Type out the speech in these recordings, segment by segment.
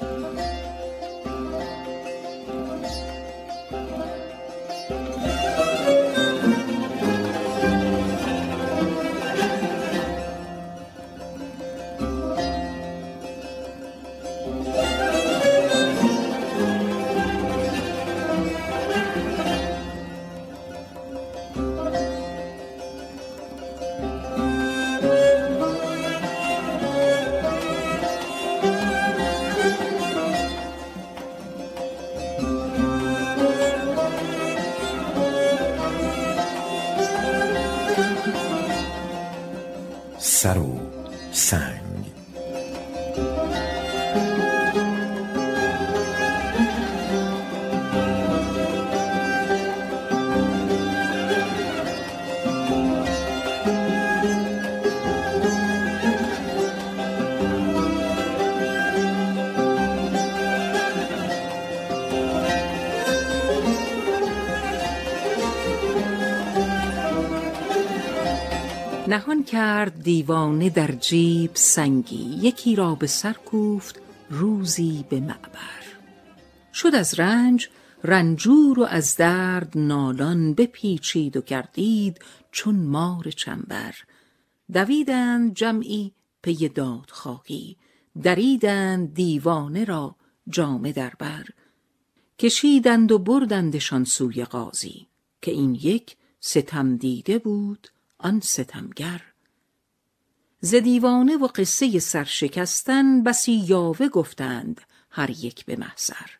何? سر و سنگ. نهان کرد دیوانه در جیب سنگی. یکی را به سر کوفت روزی به معبر. شد از رنج رنجور و از درد نالان بپیچید و گردید چون مار چنبر. دویدند جمعی پی دادخواهی. دریدند دیوانه را جامه در بر کشیدند و بردندشان سوی قاضی که این یک ستم دیده بود آن ستمگر. ز دیوانه و قصه سرشکستن بسی یاوه گفتند هر یک به محضر.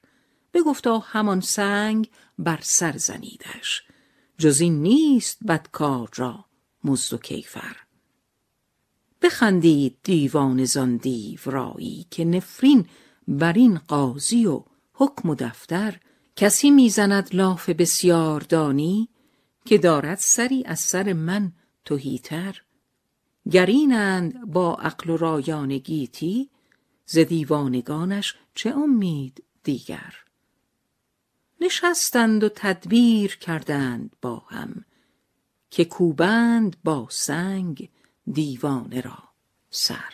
بگفتا همان سنگ بر سر زنیدش. جز این نیست بدکار را مزد و کیفر. بخندید دیوانه زان دیو رایی که نفرین بر این قاضی و حکم و دفتر کسی می‌زند لاف بسیار دانی که دارد سری از سر من تهیتر گرینند با عقل و رایان گیتی ز دیوانگانش چه امید دیگر؟ نشستند و تدبیر کردند با هم که کوبند با سنگ دیوانه را سر.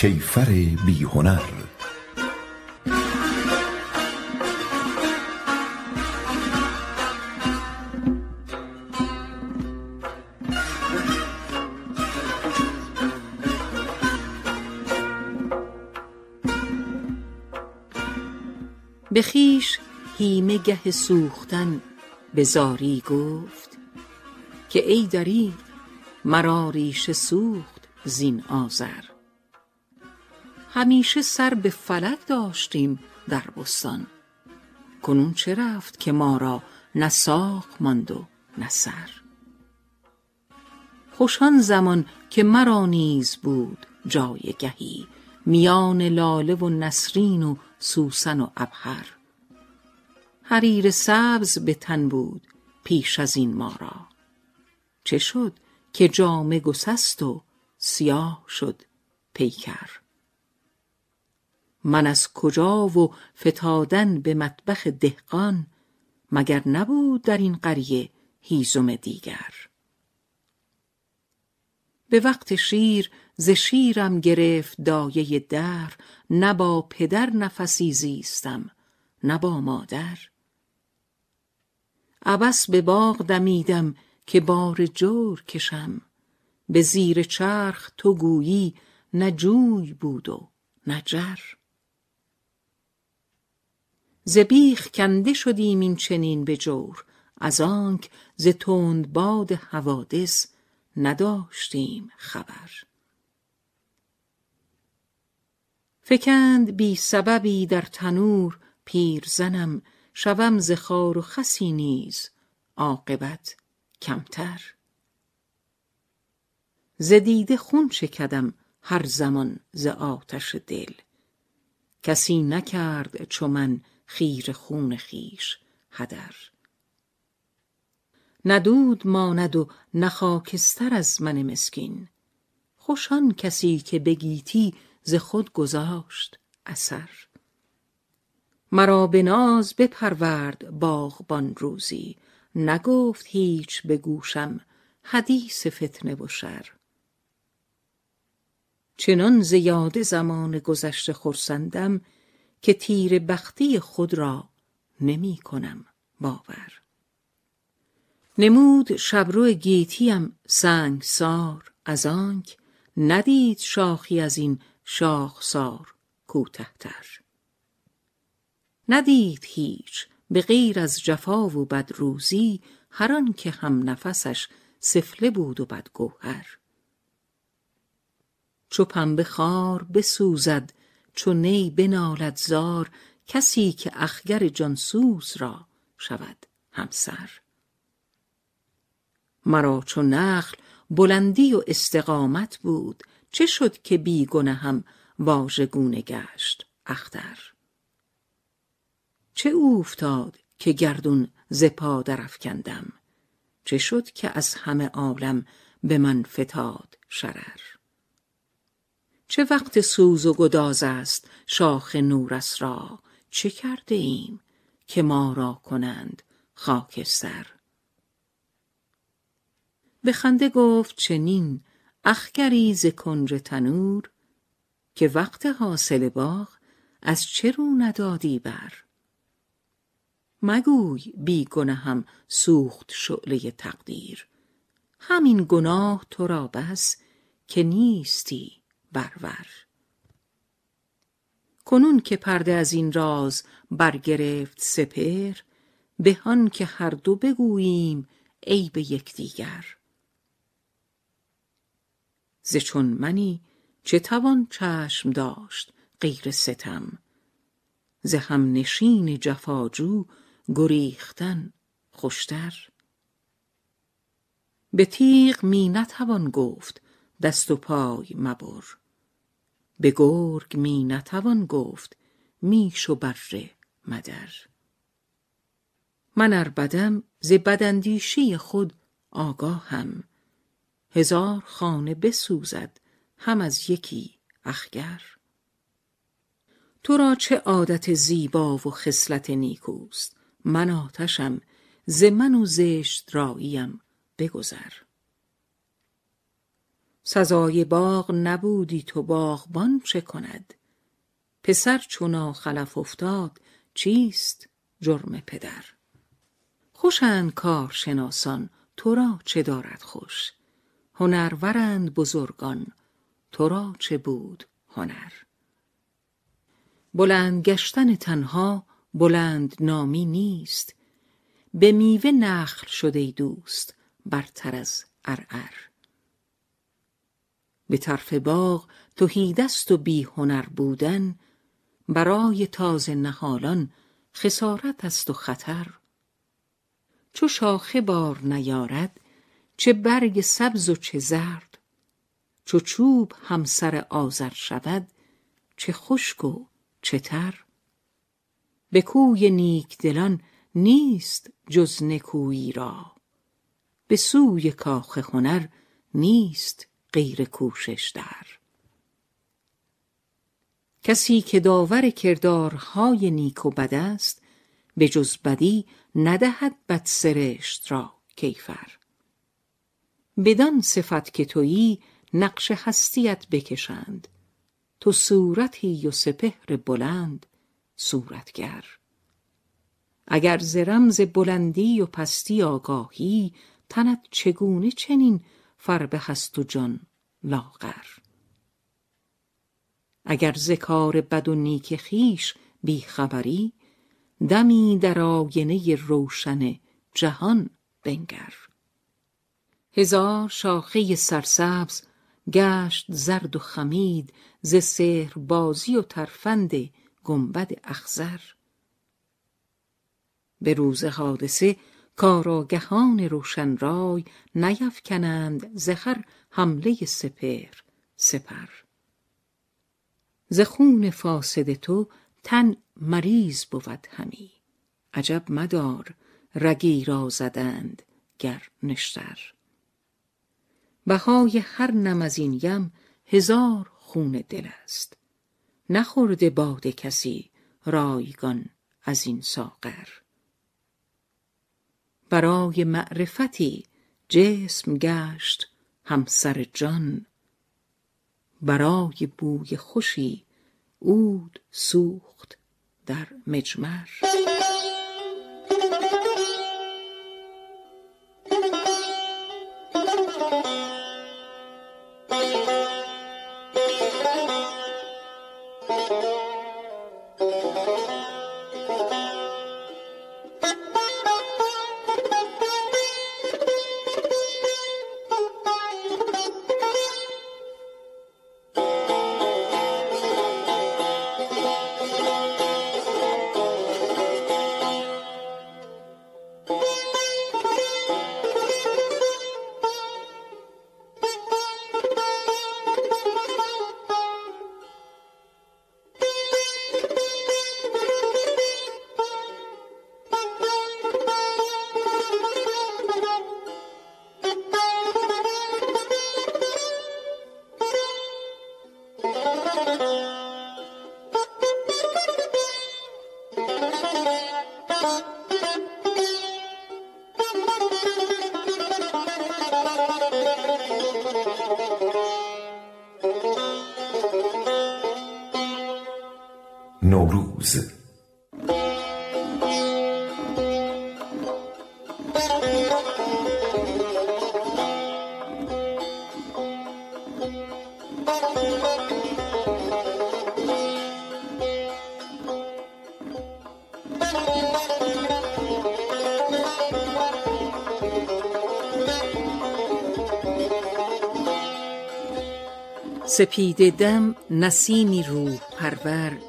کیفر بی هنر. به خویش هیمه گه سوختن به زاری گفت که ای دریغ مرا ریشه سوخت زین آذر. همیشه سر به فلک داشتیم در بستان. کنون چه رفت که ما را نه ساق ماند و نه سر. خوش آن زمان که مرا نیز بود جایگهی میان لاله و نسرین و سوسن و عبهر. حریر سبز به تن بود پیش از این ما را. چه شد که جامه گسست و سیاه شد پیکر. من از کجا و فتادن به مطبخ دهقان مگر نبود در این قریه هیزم دیگر. به وقت شیر ز شیرم گرفت دایه در نه با پدر نفسی زیستم نه با مادر. عبس به باغ دمیدم که بار جور کشم به زیر چرخ تو گویی نه جوی بود و نه جر. ز بیخ کنده شدیم این چنین به جور از آنک ز تند باد حوادث نداشتیم خبر. فکند بی سببی در تنور پیرزنم شوم ز خار و خسی نیز عاقبت کمتر. ز دیده خون چکدم هر زمان ز آتش دل کسی نکرد چو من خیره خون خویش هدر نه دود ماند و نه خاکستر از من مسکین. خوش آن کسی که به گیتی ز خود گذاشت اثر. مرا به ناز بپرورد باغبان روزی. نگفت هیچ به گوشم حدیث فتنه و شر. چنان ز یاد زمان گذشته خرسندم که تیره بختی خود را نمی کنم باور. نمود شبرو گیتیم سنگسار از آنک ندید شاخی از این شاخسار کوتهتر. ندید هیچ به غیر از جفا و بدروزی هر که هم نفسش سفله بود و بدگوهر. چو پنبه خار بسوزد چو نی بنالد زار کسی که اخگر جانسوز را شود همسر. مرا چو نخل بلندی و استقامت بود چه شد که بی گنهم واژگونه گشت اختر؟ چه اوفتاد که گردون ز پا درافکندم؟ چه شد که از همه عالم به من فتاد شرر؟ چه وقت سوز و گداز است شاخ نورس را چه کرده ایم که ما را کنند خاکستر؟ به خنده گفت چنین اخگری ز کنج تنور که وقت حاصل باغ از چه رو ندادی بر؟ مگوی بی گنهم سوخت شعله تقدیر. همین گناه تو را بس که نیستی برور. کنون که پرده از این راز برگرفت سپهر به آن که هر دو بگوییم عیب یکدیگر. ز چون منی چه توان چشم داشت غیر ستم ز همنشین جفاجو گریختن خوشتر. به تیغ می نتوان گفت دست و پای مبر. به گرگ می نتوان گفت می شو بره مدر. من ار بدم ز بداندیشی خود آگاهم. هزار خانه بسوزد هم از یکی اخگر. تو را چه عادت زیبا و خصلت نیکوست؟ من آتشم ز من و زشت راییم بگذر. سزای باغ نبودی تو باغبان چه کند؟ پسر چو ناخلف افتاد چیست جرم پدر؟ خوشند کارشناسان تو را چه دارد خوش؟ هنرورند بزرگان تو را چه بود هنر؟ بلند گشتن تنها بلند نامی نیست به میوه نخل شد ای دوست برتر از عرعر به طرف باغ تهیدست و بی هنر بودن برای تازه نهالان خسارت است و خطر. چو شاخه بار نیارد چه برگ سبز و چه زرد. چو چوب همسر آذر شود چه خشک و چه تر. به کوی نیکدلان نیست جز نکویی را به سوی کاخ هنر نیست غیر کوشش در. کسی که داور کردارهای نیک و بد است به جز بدی ندهد بد سرشت را کیفر. بدان صفت که تویی نقش هستیت بکشند تو صورتی و سپهر بلند صورتگر. اگر ز رمز بلندی و پستی آگاهی تنت چگونه چنین فربه هست و جان لاغر. اگر ز کار بد و نیک خویش بی خبری دمی در آینه روشن جهان بنگر. هزار شاخه سرسبز گشت زرد و خمید ز سحربازی و ترفند گنبد اخضر. به روز حادثه کارآگهان روشن رای نیفکنند ز هر حمله سپهر سپر. ز خون فاسد تو تن مریض بود همی. عجب مدار رگی را زدند گر نشتر. بهای هر نم از این یم هزار خون دل است. نخورده باده کسی رایگان از این ساغر. برای معرفتی جسم گشت همسر جان. برای بوی خوشی عود سوخت در مجمر. نوروز. سپیده دم نسیمی روح پرور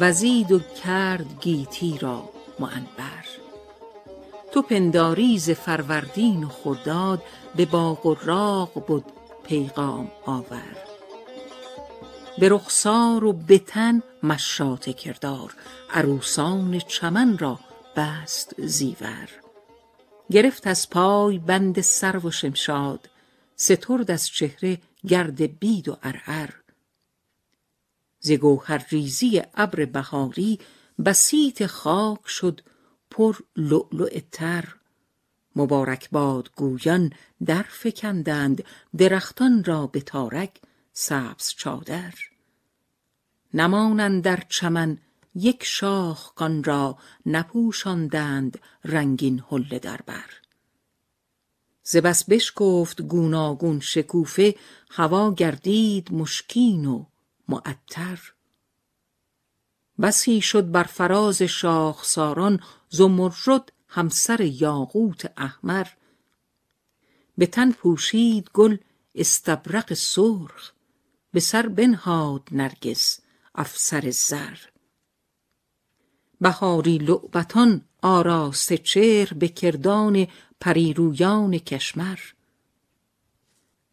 وزید و کرد گیتی را معنبر. تو پنداری ز فروردین و خرداد به باغ و راغ بد پیغام آور. به رخسار و به تن مشاطه کردار عروسان چمن را بست زیور. گرفت از پای بند سرو و شمشاد سترد از چهره گرد بید و عرعر ز گوهرریزی ابر بهاری بسیط خاک شد پر لؤلؤ تر. مبارک باد گویان درفکندند درختان را به تارک سبز چادر. نماند اندر چمن یک شاخ کان را نپوشاندند رنگین حله در بر. ز بس بشکفت گوناگون شکوفه هوا گردید مشکین و معطر. بسی شد بر فراز شاخساران زمرد همسر یاقوت احمر. به تن پوشید گل استبرق سرخ به سر بنهاد نرگس افسر زر. بهاری لعبتان آراسته چهر به کردان پریرویان کشمر.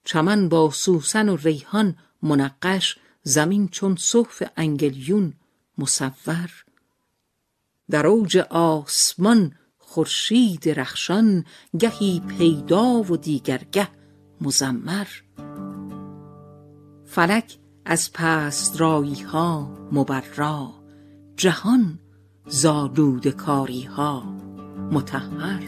چمن با سوسن و ریحان منقش زمین چون صحف انگلیون مصور در اوج آسمان خورشید رخشان گهی پیدا و دیگر گه مزمر. فلک از پست رایی ها مبرا جهان زالود کاری ها متحر